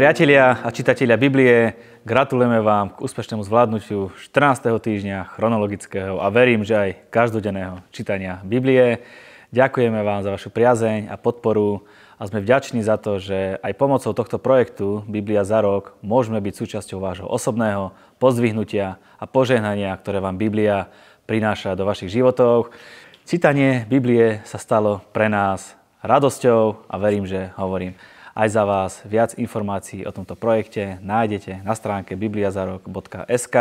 Priatelia a čitatelia Biblie, gratulujeme vám k úspešnému zvládnutiu 14. týždňa chronologického a verím, že aj každodenného čítania Biblie. Ďakujeme vám za vašu priazeň a podporu a sme vďační za to, že aj pomocou tohto projektu Biblia za rok môžeme byť súčasťou vášho osobného pozdvihnutia a požehnania, ktoré vám Biblia prináša do vašich životov. Čítanie Biblie sa stalo pre nás radosťou a verím, že hovorím aj za vás. Viac informácií o tomto projekte nájdete na stránke bibliazarok.sk.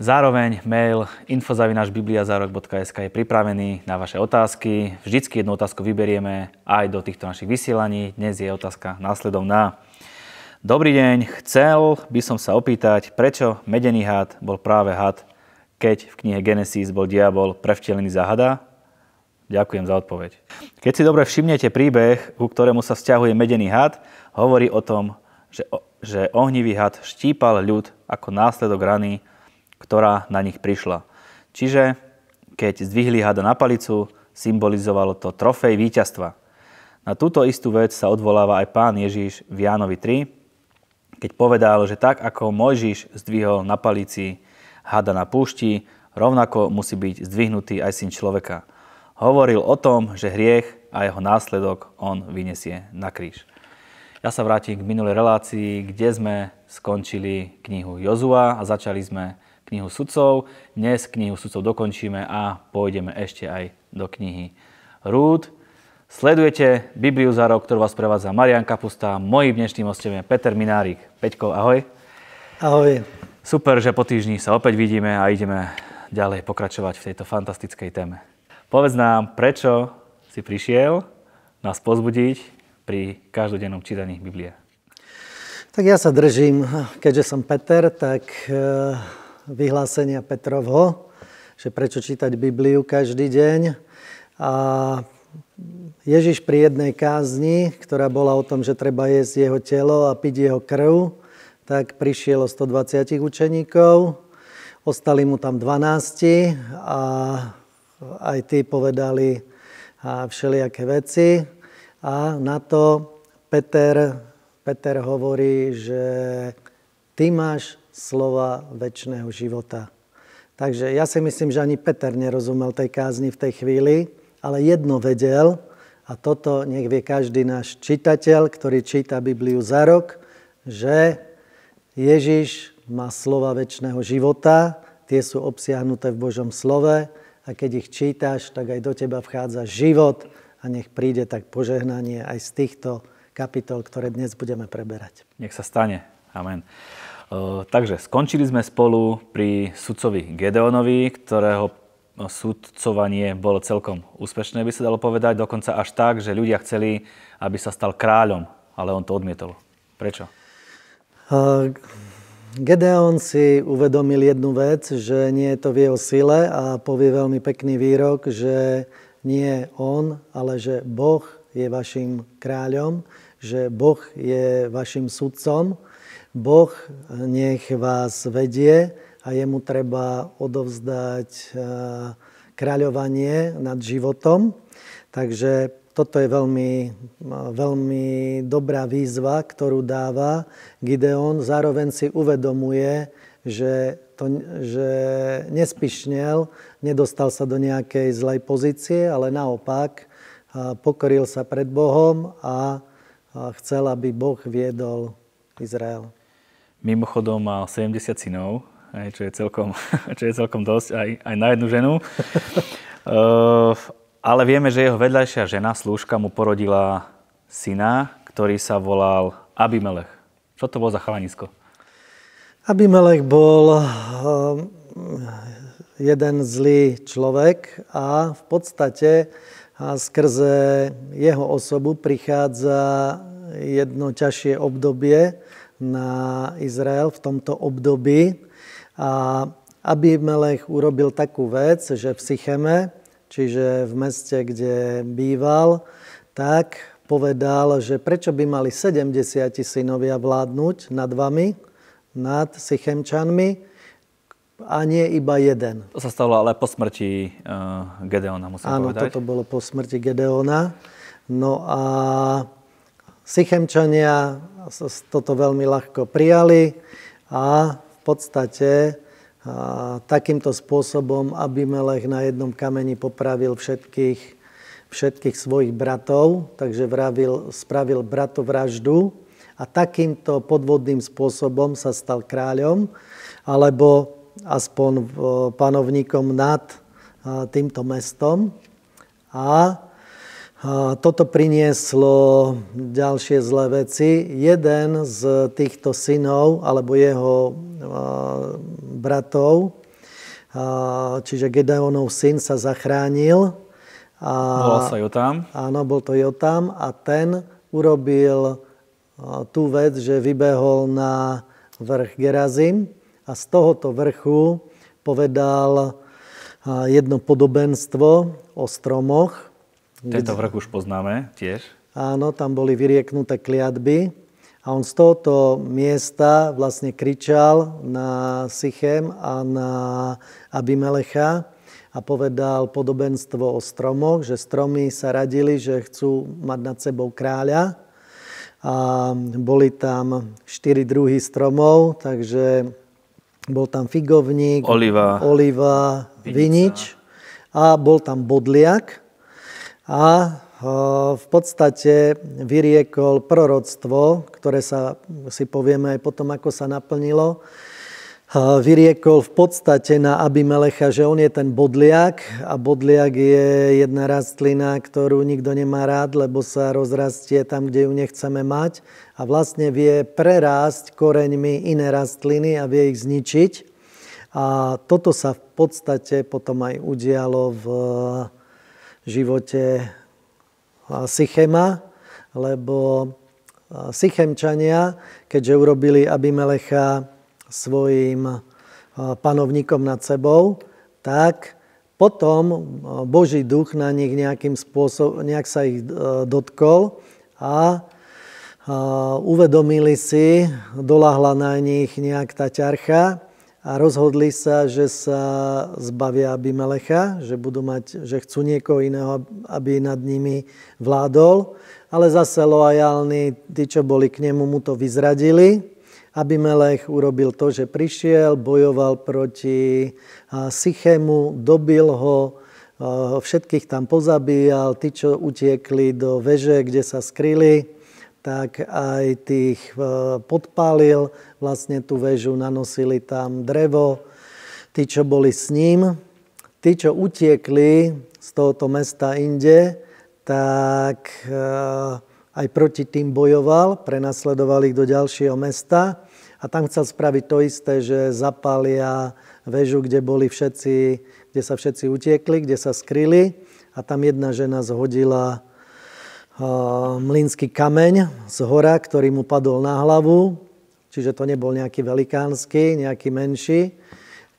Zároveň mail infozavinačbibliazarok.sk je pripravený na vaše otázky. Vždycky jednu otázku vyberieme aj do týchto našich vysielaní. Dnes je otázka následovná. Dobrý deň, chcel by som sa opýtať, prečo medený had bol práve had, keď v knihe Genesis bol diabol prevtelený za hada Ďakujem za odpoveď. Keď si dobre všimnete príbeh, ku ktorému sa vzťahuje medený had, hovorí o tom, že, že ohnivý had štípal ľud ako následok rany, ktorá na nich prišla. Čiže keď zdvihli hada na palicu, symbolizovalo to trofej víťazstva. Na túto istú vec sa odvoláva aj pán Ježiš v Jánovi 3, keď povedal, že tak ako Mojžiš zdvihol na palici hada na púšti, rovnako musí byť zdvihnutý aj syn človeka hovoril o tom, že hriech a jeho následok on vyniesie na kríž. Ja sa vrátim k minulej relácii, kde sme skončili knihu Jozua a začali sme knihu sudcov. Dnes knihu sudcov dokončíme a pôjdeme ešte aj do knihy Rúd. Sledujete Bibliu za rok, ktorú vás prevádza Marian Kapusta. Mojím dnešným hostom je Peter Minárik. Peťko, ahoj. Ahoj. Super, že po týždni sa opäť vidíme a ideme ďalej pokračovať v tejto fantastickej téme. Povedz nám, prečo si prišiel nás pozbudiť pri každodennom čítaní Biblie. Tak ja sa držím, keďže som Peter, tak e, vyhlásenia Petrovho, že prečo čítať Bibliu každý deň. A Ježiš pri jednej kázni, ktorá bola o tom, že treba jesť jeho telo a piť jeho krv, tak prišiel o 120 učeníkov, ostali mu tam 12 a aj tí povedali všelijaké veci. A na to Peter, Peter hovorí, že ty máš slova väčšného života. Takže ja si myslím, že ani Peter nerozumel tej kázni v tej chvíli, ale jedno vedel, a toto nech vie každý náš čitateľ, ktorý číta Bibliu za rok, že Ježiš má slova väčšného života, tie sú obsiahnuté v Božom slove a keď ich čítaš, tak aj do teba vchádza život a nech príde tak požehnanie aj z týchto kapitol, ktoré dnes budeme preberať. Nech sa stane. Amen. takže skončili sme spolu pri sudcovi Gedeonovi, ktorého sudcovanie bolo celkom úspešné, by sa dalo povedať, dokonca až tak, že ľudia chceli, aby sa stal kráľom, ale on to odmietol. Prečo? Gedeon si uvedomil jednu vec, že nie je to v jeho sile a povie veľmi pekný výrok, že nie on, ale že Boh je vašim kráľom, že Boh je vašim sudcom, Boh nech vás vedie a jemu treba odovzdať eh, kráľovanie nad životom. Takže toto je veľmi, veľmi dobrá výzva, ktorú dáva Gideon. Zároveň si uvedomuje, že, to, že nespišnel, nedostal sa do nejakej zlej pozície, ale naopak pokoril sa pred Bohom a chcel, aby Boh viedol Izrael. Mimochodom mal 70 synov, čo je celkom, čo je celkom dosť aj, aj na jednu ženu. Ale vieme, že jeho vedľajšia žena, slúžka, mu porodila syna, ktorý sa volal Abimelech. Čo to bol za chalanisko? Abimelech bol eh, jeden zlý človek a v podstate skrze jeho osobu prichádza jedno ťažšie obdobie na Izrael v tomto období. A Abimelech urobil takú vec, že v Sycheme, čiže v meste, kde býval, tak povedal, že prečo by mali 70 synovia vládnuť nad vami, nad Sychemčanmi, a nie iba jeden. To sa stalo ale po smrti uh, Gedeona, musím Áno, povedať. toto bolo po smrti Gedeona. No a Sychemčania toto veľmi ľahko prijali a v podstate takýmto spôsobom Abimelech na jednom kameni popravil všetkých, všetkých svojich bratov, takže vravil, spravil bratovraždu a takýmto podvodným spôsobom sa stal kráľom, alebo aspoň panovníkom nad týmto mestom. A toto prinieslo ďalšie zlé veci. Jeden z týchto synov, alebo jeho bratov, čiže Gedeonov syn sa zachránil. A, Volal sa Jotam. Áno, bol to Jotam a ten urobil tú vec, že vybehol na vrch Gerazim a z tohoto vrchu povedal jedno podobenstvo o stromoch, tento vrch už poznáme tiež. Áno, tam boli vyrieknuté kliatby. A on z tohoto miesta vlastne kričal na Sychem a na Abimelecha a povedal podobenstvo o stromoch, že stromy sa radili, že chcú mať nad sebou kráľa. A boli tam štyri druhy stromov, takže bol tam figovník, oliva, oliva vinič a bol tam bodliak a v podstate vyriekol proroctvo, ktoré sa si povieme aj potom, ako sa naplnilo. Vyriekol v podstate na Abimelecha, že on je ten bodliak a bodliak je jedna rastlina, ktorú nikto nemá rád, lebo sa rozrastie tam, kde ju nechceme mať a vlastne vie prerásť koreňmi iné rastliny a vie ich zničiť. A toto sa v podstate potom aj udialo v živote Sychema, lebo Sychemčania, keďže urobili Abimelecha svojim panovníkom nad sebou, tak potom Boží duch na nich nejakým spôsobom, nejak sa ich dotkol a uvedomili si, dolahla na nich nejak tá ťarcha a rozhodli sa, že sa zbavia Abimelecha, že, budú mať, že chcú niekoho iného, aby nad nimi vládol. Ale zase loajálni, tí, čo boli k nemu, mu to vyzradili. Abimelech urobil to, že prišiel, bojoval proti Sychému, dobil ho, všetkých tam pozabíjal, tí, čo utiekli do veže, kde sa skryli, tak aj tých e, podpálil, vlastne tú väžu, nanosili tam drevo. Tí, čo boli s ním, tí, čo utiekli z tohoto mesta inde, tak e, aj proti tým bojoval, prenasledoval ich do ďalšieho mesta. A tam chcel spraviť to isté, že zapália väžu, kde boli všetci, kde sa všetci utiekli, kde sa skryli. A tam jedna žena zhodila mlínsky kameň z hora, ktorý mu padol na hlavu, čiže to nebol nejaký velikánsky, nejaký menší,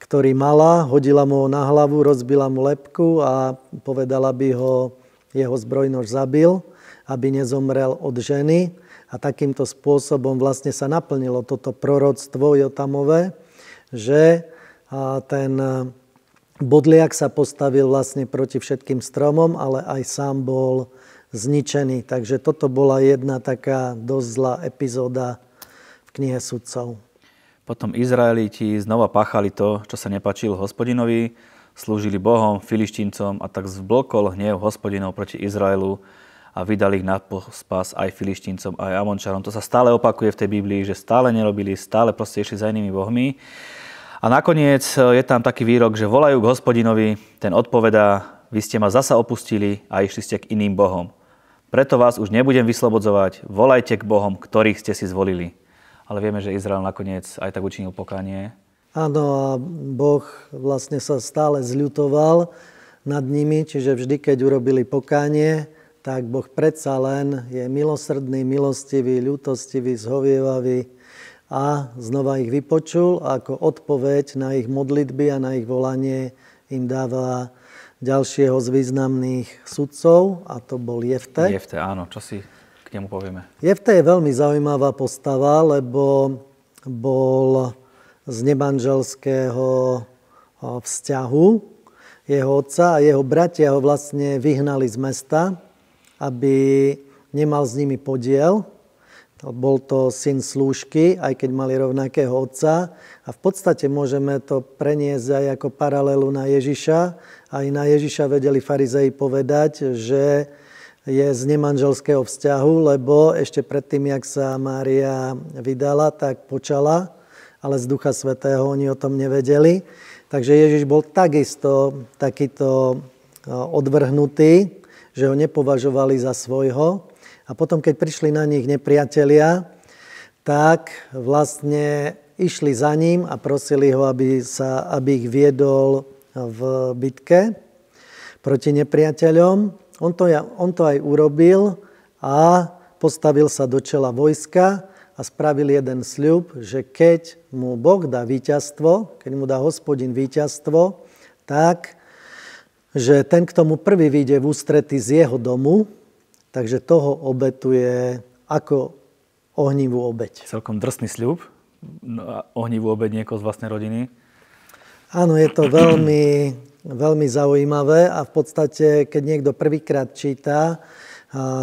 ktorý mala, hodila mu ho na hlavu, rozbila mu lepku a povedala by ho, jeho zbrojnož zabil, aby nezomrel od ženy. A takýmto spôsobom vlastne sa naplnilo toto proroctvo Jotamové, že ten bodliak sa postavil vlastne proti všetkým stromom, ale aj sám bol zničený. Takže toto bola jedna taká dosť zlá epizóda v knihe sudcov. Potom Izraeliti znova páchali to, čo sa nepačilo hospodinovi, slúžili Bohom, filištíncom a tak zblokol hnev hospodinov proti Izraelu a vydali ich na spas aj filištíncom, aj amončarom. To sa stále opakuje v tej Biblii, že stále nerobili, stále proste išli za inými bohmi. A nakoniec je tam taký výrok, že volajú k hospodinovi, ten odpovedá, vy ste ma zasa opustili a išli ste k iným bohom. Preto vás už nebudem vyslobodzovať, volajte k Bohom, ktorých ste si zvolili. Ale vieme, že Izrael nakoniec aj tak učinil pokánie. Áno, a Boh vlastne sa stále zľutoval nad nimi, čiže vždy, keď urobili pokánie, tak Boh predsa len je milosrdný, milostivý, ľutostivý, zhovievavý a znova ich vypočul a ako odpoveď na ich modlitby a na ich volanie im dáva ďalšieho z významných sudcov a to bol Jefte. Jefte, áno. Čo si k nemu povieme? Jefte je veľmi zaujímavá postava, lebo bol z nemanželského vzťahu jeho otca a jeho bratia ho vlastne vyhnali z mesta, aby nemal s nimi podiel. Bol to syn slúžky, aj keď mali rovnakého otca. A v podstate môžeme to preniesť aj ako paralelu na Ježiša. Aj na Ježiša vedeli farizei povedať, že je z nemanželského vzťahu, lebo ešte predtým, jak sa Mária vydala, tak počala, ale z Ducha Svetého oni o tom nevedeli. Takže Ježiš bol takisto takýto odvrhnutý, že ho nepovažovali za svojho. A potom, keď prišli na nich nepriatelia, tak vlastne išli za ním a prosili ho, aby, sa, aby ich viedol v bitke proti nepriateľom. On to, on to aj urobil a postavil sa do čela vojska a spravil jeden sľub, že keď mu Boh dá víťazstvo, keď mu dá hospodin víťazstvo, tak, že ten, kto mu prvý vyjde v ústrety z jeho domu, Takže toho obetuje ako ohnivú obeď. Celkom drsný sľub, no ohnivú obeď niekoho z vlastnej rodiny. Áno, je to veľmi, veľmi zaujímavé a v podstate, keď niekto prvýkrát číta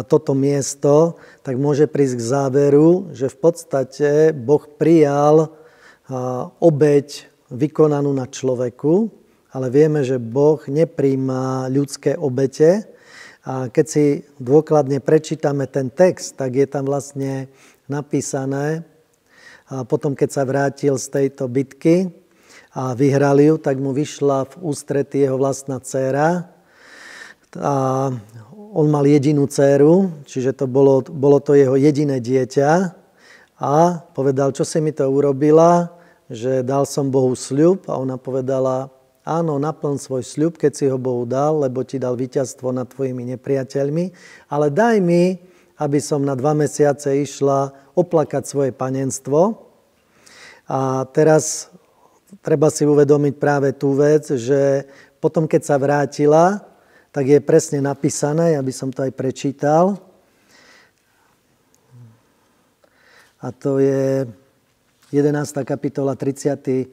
toto miesto, tak môže prísť k záveru, že v podstate Boh prijal obeď vykonanú na človeku, ale vieme, že Boh nepríjma ľudské obete, a keď si dôkladne prečítame ten text, tak je tam vlastne napísané, a potom keď sa vrátil z tejto bitky a vyhral ju, tak mu vyšla v ústrety jeho vlastná dcéra. A on mal jedinú dceru, čiže to bolo, bolo to jeho jediné dieťa. A povedal, čo si mi to urobila, že dal som Bohu sľub a ona povedala, Áno, naplň svoj sľub, keď si ho Bohu dal, lebo ti dal víťazstvo nad tvojimi nepriateľmi, ale daj mi, aby som na dva mesiace išla oplakať svoje panenstvo. A teraz treba si uvedomiť práve tú vec, že potom, keď sa vrátila, tak je presne napísané, aby som to aj prečítal. A to je 11. kapitola, 39.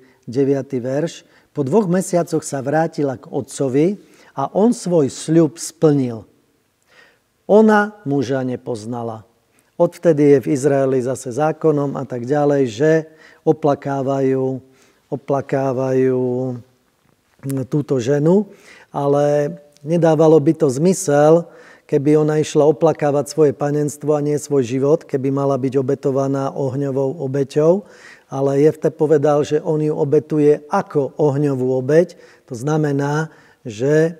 verš. Po dvoch mesiacoch sa vrátila k otcovi a on svoj sľub splnil. Ona muža nepoznala. Odvtedy je v Izraeli zase zákonom a tak ďalej, že oplakávajú, oplakávajú túto ženu, ale nedávalo by to zmysel, keby ona išla oplakávať svoje panenstvo a nie svoj život, keby mala byť obetovaná ohňovou obeťou ale Jefte povedal, že on ju obetuje ako ohňovú obeď. To znamená, že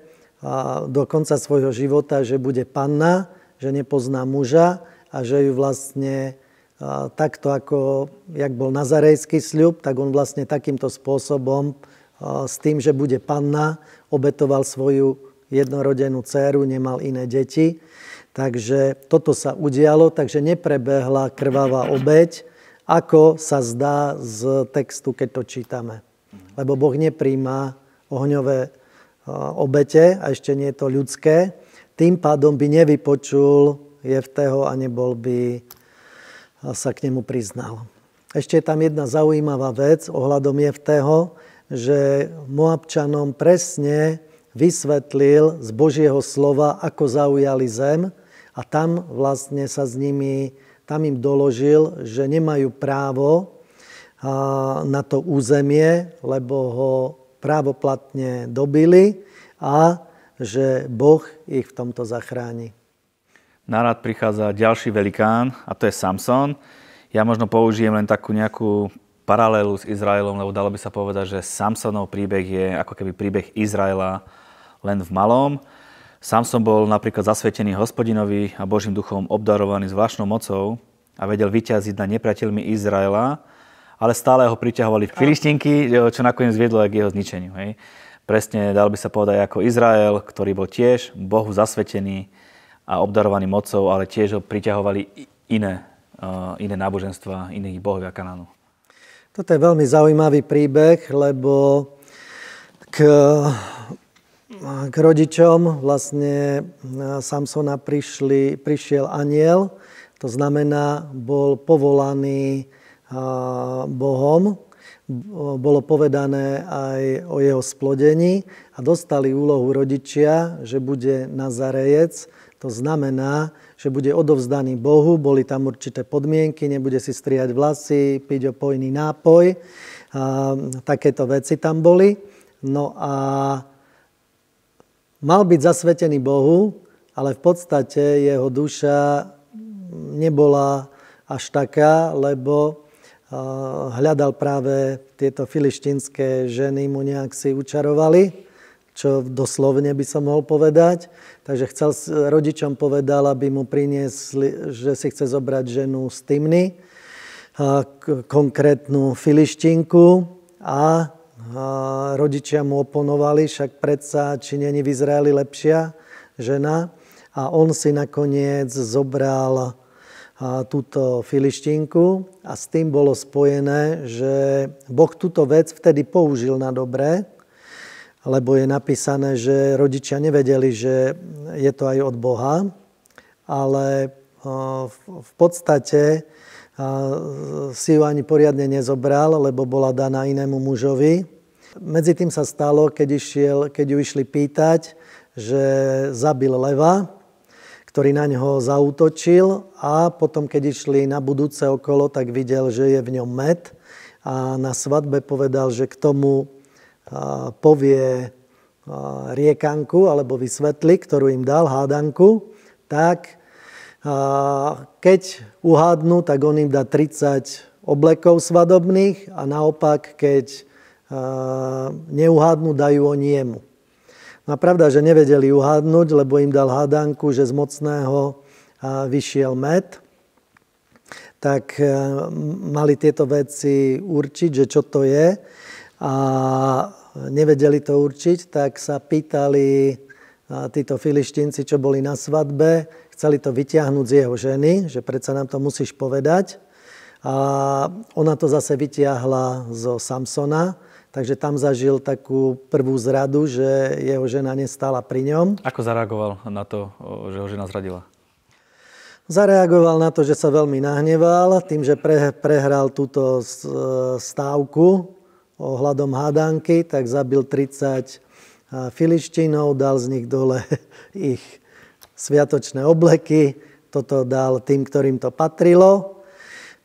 do konca svojho života, že bude panna, že nepozná muža a že ju vlastne takto ako, jak bol nazarejský sľub, tak on vlastne takýmto spôsobom s tým, že bude panna, obetoval svoju jednorodenú dceru, nemal iné deti. Takže toto sa udialo, takže neprebehla krvavá obeď, ako sa zdá z textu, keď to čítame. Lebo Boh nepríjma ohňové obete, a ešte nie je to ľudské, tým pádom by nevypočul Jefteho a nebol by sa k nemu priznal. Ešte je tam jedna zaujímavá vec ohľadom Jefteho, že Moabčanom presne vysvetlil z Božieho slova, ako zaujali zem a tam vlastne sa s nimi tam im doložil, že nemajú právo na to územie, lebo ho právoplatne dobili a že Boh ich v tomto zachráni. Na rad prichádza ďalší velikán a to je Samson. Ja možno použijem len takú nejakú paralelu s Izraelom, lebo dalo by sa povedať, že Samsonov príbeh je ako keby príbeh Izraela len v malom. Samson bol napríklad zasvetený hospodinovi a Božím duchom obdarovaný zvláštnou mocou a vedel vyťaziť nad nepriateľmi Izraela, ale stále ho priťahovali filištinky, čo nakoniec viedlo aj k jeho zničeniu. Hej. Presne dal by sa povedať ako Izrael, ktorý bol tiež Bohu zasvetený a obdarovaný mocou, ale tiež ho priťahovali iné, iné náboženstva, iných bohovia Kanánu. Toto je veľmi zaujímavý príbeh, lebo k k rodičom vlastne Samsona prišli, prišiel aniel, to znamená, bol povolaný Bohom, bolo povedané aj o jeho splodení a dostali úlohu rodičia, že bude Nazarejec. To znamená, že bude odovzdaný Bohu, boli tam určité podmienky, nebude si striať vlasy, piť opojný nápoj. A, takéto veci tam boli. No a mal byť zasvetený Bohu, ale v podstate jeho duša nebola až taká, lebo hľadal práve tieto filištinské ženy, mu nejak si učarovali čo doslovne by som mohol povedať. Takže chcel, rodičom povedal, aby mu priniesli, že si chce zobrať ženu z Tymny, konkrétnu filištinku a rodičia mu oponovali, však predsa, či není v Izraeli lepšia žena. A on si nakoniec zobral túto filištinku a s tým bolo spojené, že Boh túto vec vtedy použil na dobré, lebo je napísané, že rodičia nevedeli, že je to aj od Boha, ale v podstate si ju ani poriadne nezobral, lebo bola daná inému mužovi. Medzi tým sa stalo, keď, išiel, keď ju išli pýtať, že zabil leva, ktorý na ňo zautočil a potom, keď išli na budúce okolo, tak videl, že je v ňom med a na svadbe povedal, že k tomu povie riekanku alebo vysvetli, ktorú im dal, hádanku, tak keď uhádnu, tak on im dá 30 oblekov svadobných a naopak, keď neuhádnu, dajú oni jemu. No a pravda, že nevedeli uhádnuť, lebo im dal hádanku, že z mocného vyšiel med, tak mali tieto veci určiť, že čo to je. A nevedeli to určiť, tak sa pýtali títo filištinci, čo boli na svadbe, chceli to vyťahnuť z jeho ženy, že predsa nám to musíš povedať. A ona to zase vyťahla zo Samsona, takže tam zažil takú prvú zradu, že jeho žena nestala pri ňom. Ako zareagoval na to, že ho žena zradila? Zareagoval na to, že sa veľmi nahneval tým, že prehral túto stávku ohľadom hádanky, tak zabil 30 filištínov, dal z nich dole ich sviatočné obleky, toto dal tým, ktorým to patrilo.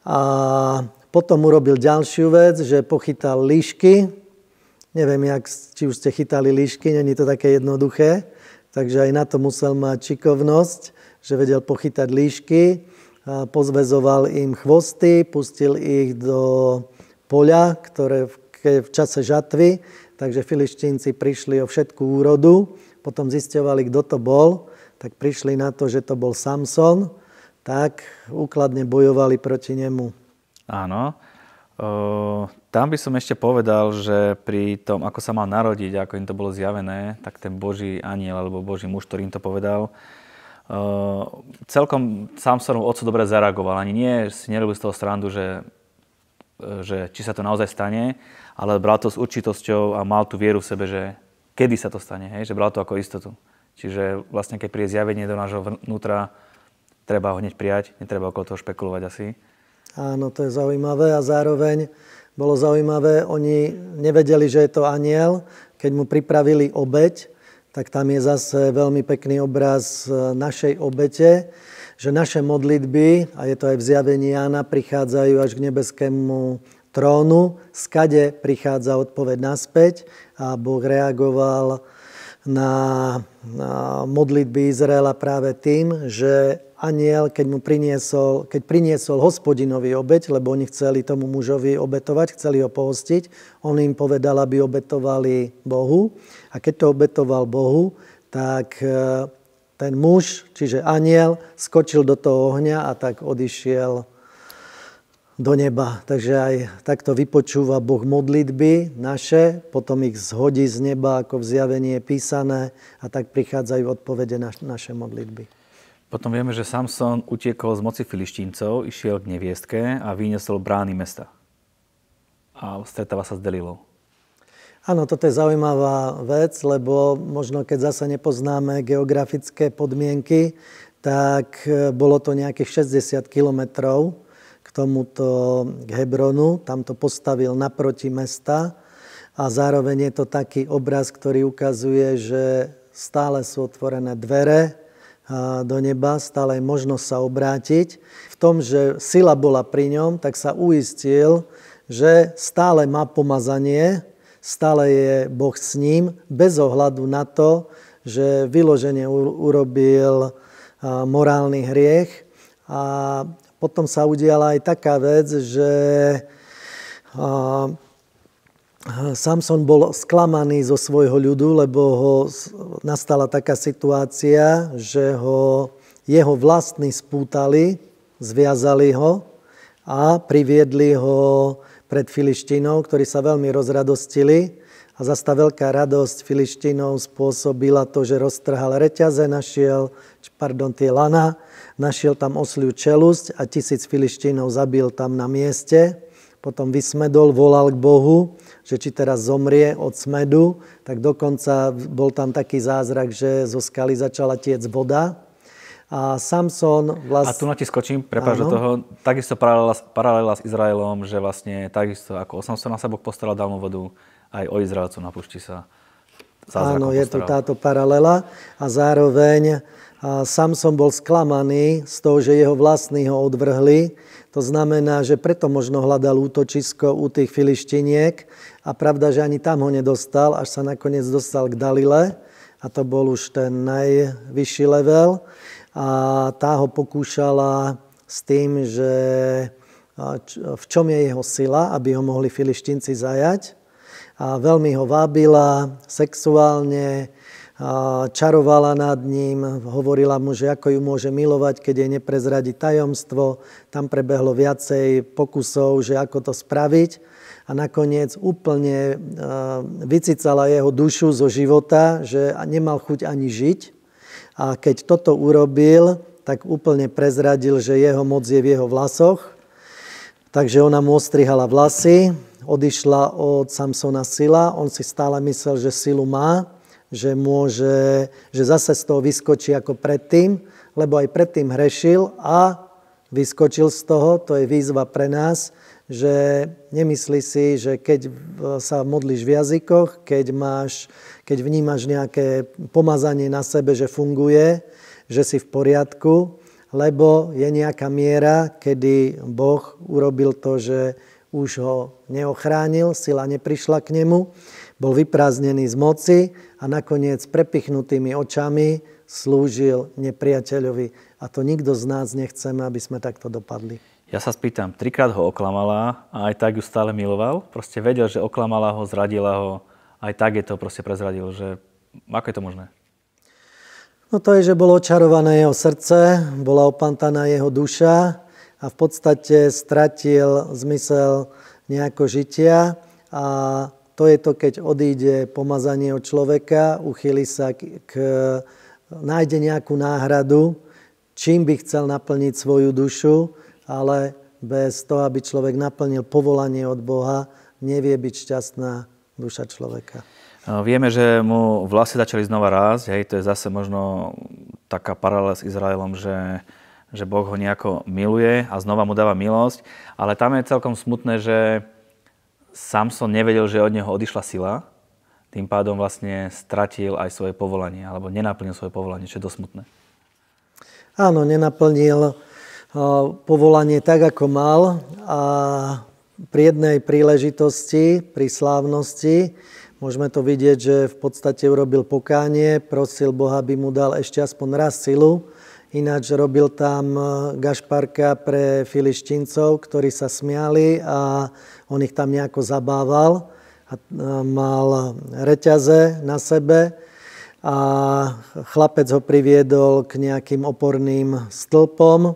A potom urobil ďalšiu vec, že pochytal líšky. Neviem, jak, či už ste chytali líšky, není to také jednoduché. Takže aj na to musel mať čikovnosť, že vedel pochytať líšky. Pozvezoval im chvosty, pustil ich do poľa, ktoré v v čase žatvy, takže filištínci prišli o všetkú úrodu, potom zistovali, kto to bol, tak prišli na to, že to bol Samson, tak úkladne bojovali proti nemu. Áno. O, tam by som ešte povedal, že pri tom, ako sa mal narodiť, ako im to bolo zjavené, tak ten Boží aniel alebo Boží muž, ktorý im to povedal, o, celkom Samsonov oco dobre zareagoval. Ani nie si nerobil z toho strandu, že, že či sa to naozaj stane, ale bral to s určitosťou a mal tú vieru v sebe, že kedy sa to stane, hej? že bral to ako istotu. Čiže vlastne keď príde zjavenie do nášho vnútra, treba ho hneď prijať, netreba okolo toho špekulovať asi. Áno, to je zaujímavé a zároveň bolo zaujímavé, oni nevedeli, že je to aniel, keď mu pripravili obeď, tak tam je zase veľmi pekný obraz e, našej obete, že naše modlitby, a je to aj v zjavení Jána, prichádzajú až k nebeskému trónu, skade prichádza odpoveď naspäť a Boh reagoval na, na modlitby Izraela práve tým, že aniel, keď mu priniesol, keď priniesol hospodinovi obeď, lebo oni chceli tomu mužovi obetovať, chceli ho pohostiť, on im povedal, aby obetovali Bohu. A keď to obetoval Bohu, tak e, ten muž, čiže aniel, skočil do toho ohňa a tak odišiel do neba. Takže aj takto vypočúva Boh modlitby naše, potom ich zhodí z neba, ako v zjavení je písané a tak prichádzajú odpovede na naše modlitby. Potom vieme, že Samson utiekol z moci filištíncov, išiel k neviestke a vyniesol brány mesta. A stretáva sa s Delilou. Áno, toto je zaujímavá vec, lebo možno keď zase nepoznáme geografické podmienky, tak e, bolo to nejakých 60 kilometrov tomuto Hebronu, tam to postavil naproti mesta a zároveň je to taký obraz, ktorý ukazuje, že stále sú otvorené dvere do neba, stále je možnosť sa obrátiť. V tom, že sila bola pri ňom, tak sa uistil, že stále má pomazanie, stále je Boh s ním, bez ohľadu na to, že vyloženie urobil morálny hriech. A potom sa udiala aj taká vec, že Samson bol sklamaný zo svojho ľudu, lebo ho nastala taká situácia, že ho jeho vlastní spútali, zviazali ho a priviedli ho pred Filištínou, ktorí sa veľmi rozradostili. A zase tá veľká radosť Filištínov spôsobila to, že roztrhal reťaze, našiel, pardon, tie lana, našiel tam osliu čelusť a tisíc Filištínov zabil tam na mieste. Potom vysmedol, volal k Bohu že či teraz zomrie od smedu, tak dokonca bol tam taký zázrak, že zo skaly začala tiec voda. A Samson vlastne... A tu na ti skočím, prepáč do toho, takisto paralela, paralela s Izraelom, že vlastne takisto ako o Samsona sa Boh postaral, dal mu vodu, aj o Izraelcu na pušti sa Áno, je tu táto paralela. A zároveň a Samson bol sklamaný z toho, že jeho vlastní ho odvrhli. To znamená, že preto možno hľadal útočisko u tých filištiniek, a pravda, že ani tam ho nedostal, až sa nakoniec dostal k Dalile. A to bol už ten najvyšší level. A tá ho pokúšala s tým, že v čom je jeho sila, aby ho mohli filištinci zajať. A veľmi ho vábila sexuálne, čarovala nad ním, hovorila mu, že ako ju môže milovať, keď jej neprezradí tajomstvo. Tam prebehlo viacej pokusov, že ako to spraviť a nakoniec úplne vycicala jeho dušu zo života, že nemal chuť ani žiť. A keď toto urobil, tak úplne prezradil, že jeho moc je v jeho vlasoch. Takže ona mu ostrihala vlasy, odišla od Samsona sila, on si stále myslel, že silu má, že môže, že zase z toho vyskočí ako predtým, lebo aj predtým hrešil a vyskočil z toho, to je výzva pre nás, že nemyslí si, že keď sa modlíš v jazykoch, keď, máš, keď vnímaš nejaké pomazanie na sebe, že funguje, že si v poriadku, lebo je nejaká miera, kedy Boh urobil to, že už ho neochránil, sila neprišla k nemu, bol vyprázdnený z moci a nakoniec prepichnutými očami slúžil nepriateľovi. A to nikto z nás nechceme, aby sme takto dopadli. Ja sa spýtam, trikrát ho oklamala a aj tak ju stále miloval? Proste vedel, že oklamala ho, zradila ho, aj tak je to proste prezradil, že ako je to možné? No to je, že bolo očarované jeho srdce, bola opantaná jeho duša a v podstate stratil zmysel nejako žitia a to je to, keď odíde pomazanie od človeka, uchýli sa k, k nájde nejakú náhradu, čím by chcel naplniť svoju dušu, ale bez toho, aby človek naplnil povolanie od Boha, nevie byť šťastná duša človeka. Vieme, že mu vlasy začali znova rásť, hej, to je zase možno taká paralela s Izraelom, že, že Boh ho nejako miluje a znova mu dáva milosť, ale tam je celkom smutné, že Samson nevedel, že od neho odišla sila, tým pádom vlastne stratil aj svoje povolanie, alebo nenaplnil svoje povolanie, čo je dosť smutné. Áno, nenaplnil povolanie tak, ako mal a pri jednej príležitosti, pri slávnosti, môžeme to vidieť, že v podstate urobil pokánie, prosil Boha, aby mu dal ešte aspoň raz silu. Ináč robil tam gašparka pre filištíncov, ktorí sa smiali a on ich tam nejako zabával. A mal reťaze na sebe a chlapec ho priviedol k nejakým oporným stĺpom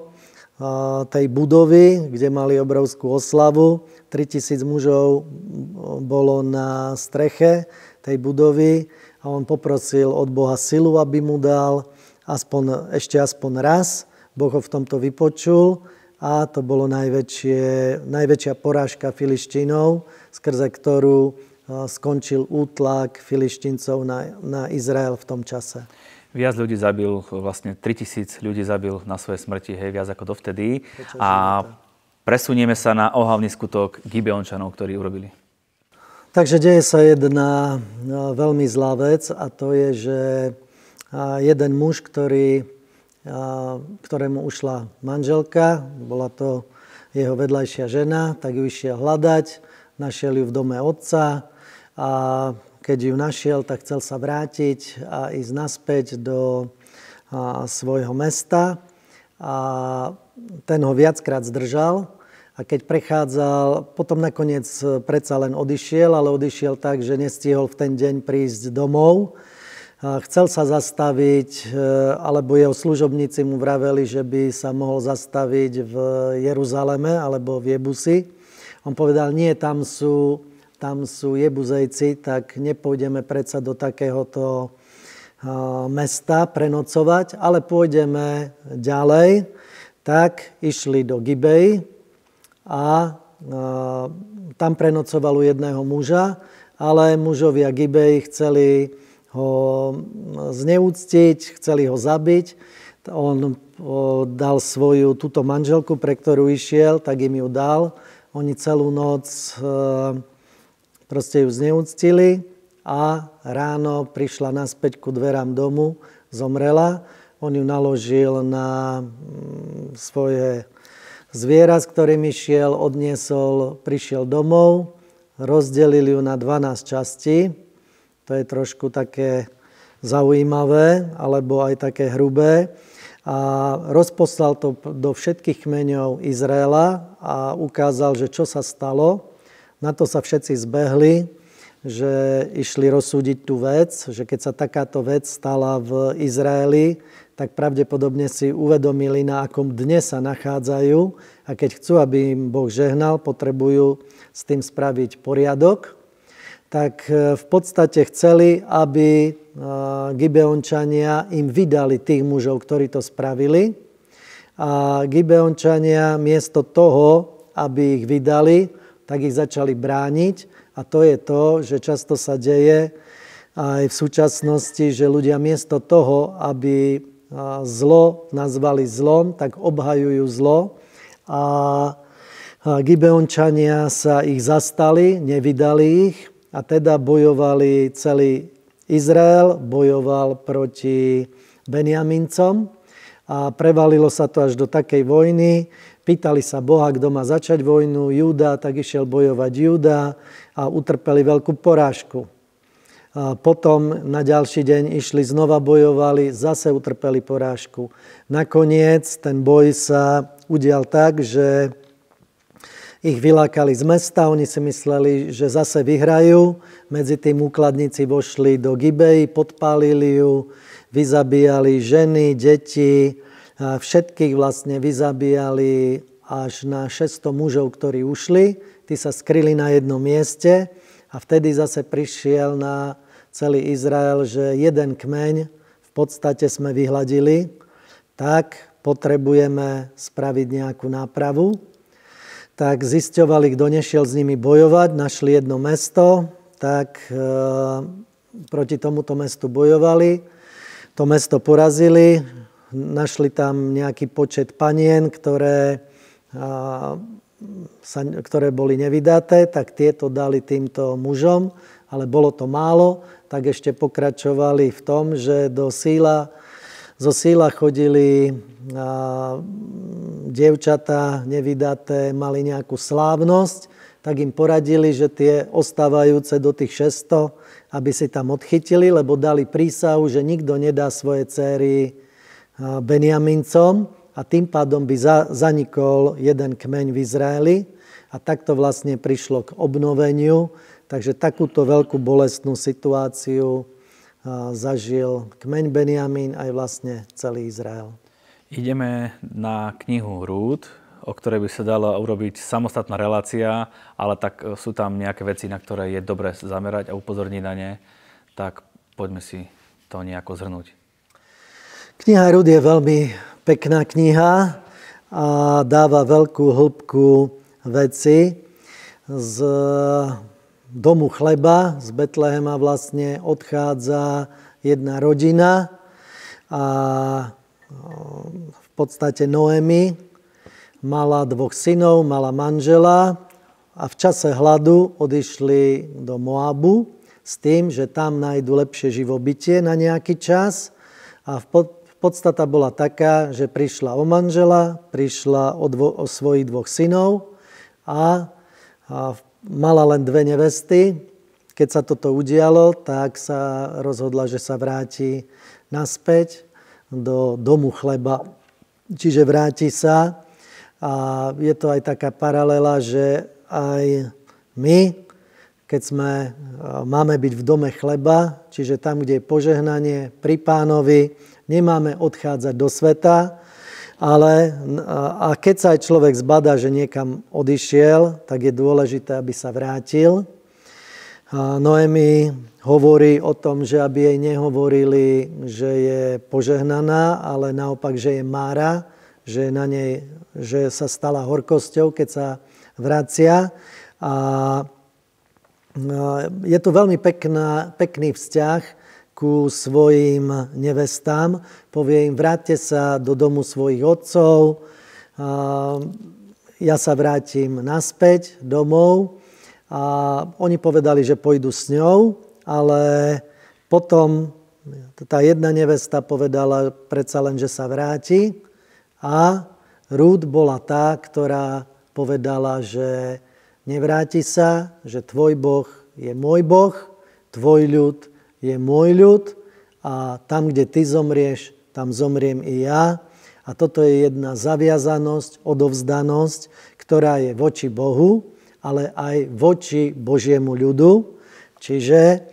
tej budovy, kde mali obrovskú oslavu. 3000 mužov bolo na streche tej budovy a on poprosil od Boha silu, aby mu dal aspoň, ešte aspoň raz. Boh ho v tomto vypočul a to bolo najväčšia porážka filištínov, skrze ktorú skončil útlak filištíncov na, na Izrael v tom čase. Viac ľudí zabil, vlastne 3000 ľudí zabil na svoje smrti, hej, viac ako dovtedy. A presunieme sa na ohavný skutok Gibeončanov, ktorí urobili. Takže deje sa jedna veľmi zlá vec a to je, že jeden muž, ktorý ktorému ušla manželka, bola to jeho vedľajšia žena, tak ju išiel hľadať, našiel ju v dome otca a keď ju našiel, tak chcel sa vrátiť a ísť naspäť do svojho mesta a ten ho viackrát zdržal a keď prechádzal, potom nakoniec predsa len odišiel, ale odišiel tak, že nestihol v ten deň prísť domov. Chcel sa zastaviť, e, alebo jeho služobníci mu vraveli, že by sa mohol zastaviť v Jeruzaleme alebo v Jebusi. On povedal, nie, tam sú, tam sú Jebuzejci, tak nepôjdeme predsa do takéhoto mesta prenocovať, ale pôjdeme ďalej. Tak išli do Gibej a tam prenocovalo jedného muža, ale mužovia Gibej chceli ho zneúctiť, chceli ho zabiť. On dal svoju túto manželku, pre ktorú išiel, tak im ju dal. Oni celú noc e, proste ju zneúctili a ráno prišla naspäť ku dverám domu, zomrela. On ju naložil na mm, svoje zviera, s ktorým išiel, odniesol, prišiel domov, rozdelil ju na 12 častí. To je trošku také zaujímavé, alebo aj také hrubé. A rozposlal to do všetkých kmeňov Izraela a ukázal, že čo sa stalo. Na to sa všetci zbehli že išli rozsúdiť tú vec, že keď sa takáto vec stala v Izraeli, tak pravdepodobne si uvedomili, na akom dne sa nachádzajú a keď chcú, aby im Boh žehnal, potrebujú s tým spraviť poriadok, tak e, v podstate chceli, aby e, Gibeončania im vydali tých mužov, ktorí to spravili. A Gibeončania miesto toho, aby ich vydali, tak ich začali brániť a to je to, že často sa deje aj v súčasnosti, že ľudia miesto toho, aby zlo nazvali zlom, tak obhajujú zlo. A Gibeončania sa ich zastali, nevydali ich a teda bojovali celý Izrael, bojoval proti Beniamincom a prevalilo sa to až do takej vojny, Pýtali sa Boha, kto má začať vojnu. Júda, tak išiel bojovať Júda a utrpeli veľkú porážku. A potom na ďalší deň išli, znova bojovali, zase utrpeli porážku. Nakoniec ten boj sa udial tak, že ich vylákali z mesta, oni si mysleli, že zase vyhrajú. Medzi tým úkladníci vošli do Gibej, podpálili ju, vyzabíjali ženy, deti, všetkých vlastne vyzabíjali až na 600 mužov, ktorí ušli. Tí sa skryli na jednom mieste a vtedy zase prišiel na celý Izrael, že jeden kmeň v podstate sme vyhladili, tak potrebujeme spraviť nejakú nápravu. Tak zisťovali, kto nešiel s nimi bojovať, našli jedno mesto, tak e, proti tomuto mestu bojovali. To mesto porazili, našli tam nejaký počet panien, ktoré, sa, ktoré boli nevydaté, tak tieto dali týmto mužom, ale bolo to málo, tak ešte pokračovali v tom, že do síla, zo síla chodili a, dievčatá nevydaté, mali nejakú slávnosť, tak im poradili, že tie ostávajúce do tých 600, aby si tam odchytili, lebo dali prísahu, že nikto nedá svoje céry Beniamincom a tým pádom by zanikol jeden kmeň v Izraeli a takto vlastne prišlo k obnoveniu. Takže takúto veľkú bolestnú situáciu zažil kmeň Benjamín aj vlastne celý Izrael. Ideme na knihu Rúd, o ktorej by sa dala urobiť samostatná relácia, ale tak e, sú tam nejaké veci, na ktoré je dobre zamerať a upozorniť na ne. Tak poďme si to nejako zhrnúť. Kniha Rud je veľmi pekná kniha a dáva veľkú hĺbku veci. Z domu chleba, z Betlehema vlastne odchádza jedna rodina a v podstate Noemi mala dvoch synov, mala manžela a v čase hladu odišli do Moabu s tým, že tam nájdu lepšie živobytie na nejaký čas a v podstata bola taká, že prišla o manžela, prišla o, dvo, o svojich dvoch synov a, a mala len dve nevesty. Keď sa toto udialo, tak sa rozhodla, že sa vráti naspäť do domu chleba. Čiže vráti sa a je to aj taká paralela, že aj my, keď sme, máme byť v dome chleba, čiže tam, kde je požehnanie pri pánovi, nemáme odchádzať do sveta, ale a keď sa aj človek zbada, že niekam odišiel, tak je dôležité, aby sa vrátil. A Noemi hovorí o tom, že aby jej nehovorili, že je požehnaná, ale naopak, že je mára, že, na nej, že sa stala horkosťou, keď sa vracia. A je to veľmi pekná, pekný vzťah ku svojim nevestám. Povie im, vráťte sa do domu svojich otcov, ja sa vrátim naspäť domov. A oni povedali, že pôjdu s ňou, ale potom tá jedna nevesta povedala predsa len, že sa vráti. A Rúd bola tá, ktorá povedala, že nevráti sa, že tvoj Boh je môj Boh, tvoj ľud je môj ľud a tam, kde ty zomrieš, tam zomriem i ja. A toto je jedna zaviazanosť, odovzdanosť, ktorá je voči Bohu, ale aj voči Božiemu ľudu. Čiže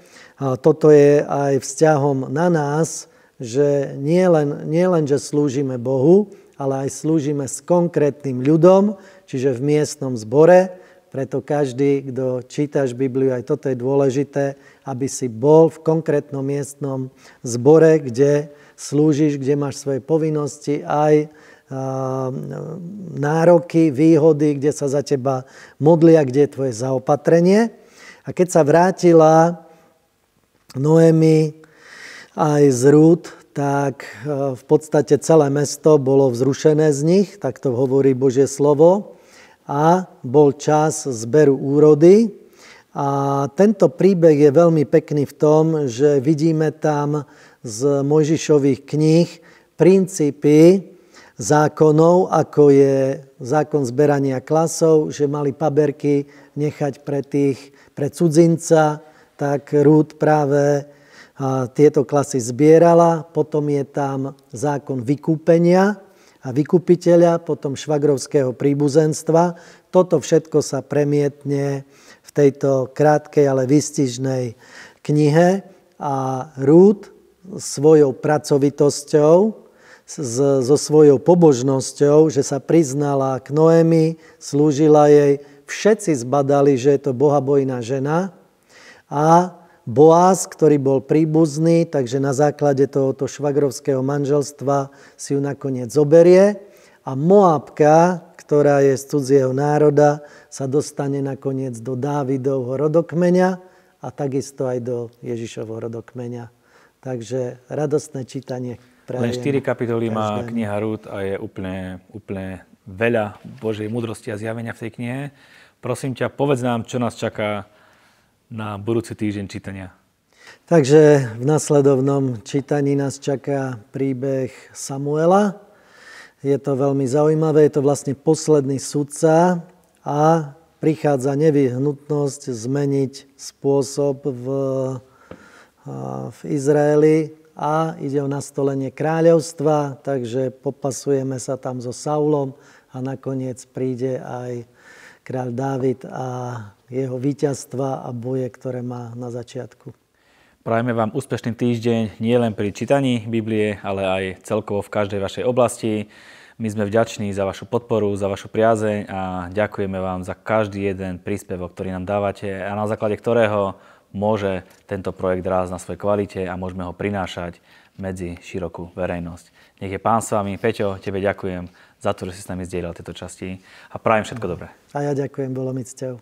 toto je aj vzťahom na nás, že nie len, nie len, že slúžime Bohu, ale aj slúžime s konkrétnym ľudom, čiže v miestnom zbore, preto každý, kto čítaš Bibliu, aj toto je dôležité, aby si bol v konkrétnom miestnom zbore, kde slúžiš, kde máš svoje povinnosti, aj nároky, výhody, kde sa za teba modlia, kde je tvoje zaopatrenie. A keď sa vrátila Noemi aj z Rúd, tak v podstate celé mesto bolo vzrušené z nich, tak to hovorí Božie slovo a bol čas zberu úrody. A tento príbeh je veľmi pekný v tom, že vidíme tam z Mojžišových kníh princípy zákonov, ako je zákon zberania klasov, že mali paberky nechať pre, tých, pre cudzinca, tak Rúd práve tieto klasy zbierala. Potom je tam zákon vykúpenia, a vykupiteľa, potom švagrovského príbuzenstva. Toto všetko sa premietne v tejto krátkej, ale výstižnej knihe a Rúd svojou pracovitosťou, so svojou pobožnosťou, že sa priznala k Noemi, slúžila jej, všetci zbadali, že je to bohabojná žena a Boaz, ktorý bol príbuzný, takže na základe tohoto švagrovského manželstva si ju nakoniec zoberie. A Moabka, ktorá je z cudzieho národa, sa dostane nakoniec do Dávidovho rodokmeňa a takisto aj do Ježišovho rodokmeňa. Takže radostné čítanie. Len 4 kapitoly má kniha Rút a je úplne, úplne veľa Božej múdrosti a zjavenia v tej knihe. Prosím ťa, povedz nám, čo nás čaká na budúci týždeň čítania? Takže v nasledovnom čítaní nás čaká príbeh Samuela. Je to veľmi zaujímavé, je to vlastne posledný sudca a prichádza nevyhnutnosť zmeniť spôsob v, v Izraeli a ide o nastolenie kráľovstva, takže popasujeme sa tam so Saulom a nakoniec príde aj kráľ Dávid a jeho víťazstva a boje, ktoré má na začiatku. Prajeme vám úspešný týždeň nielen pri čítaní Biblie, ale aj celkovo v každej vašej oblasti. My sme vďační za vašu podporu, za vašu priazeň a ďakujeme vám za každý jeden príspevok, ktorý nám dávate a na základe ktorého môže tento projekt rásť na svojej kvalite a môžeme ho prinášať medzi širokú verejnosť. Nech je Pán s vami. Peťo, tebe ďakujem za to, že si s nami zdieľal tieto časti a prajem všetko dobré. A ja ďakujem, bolo mi cťou.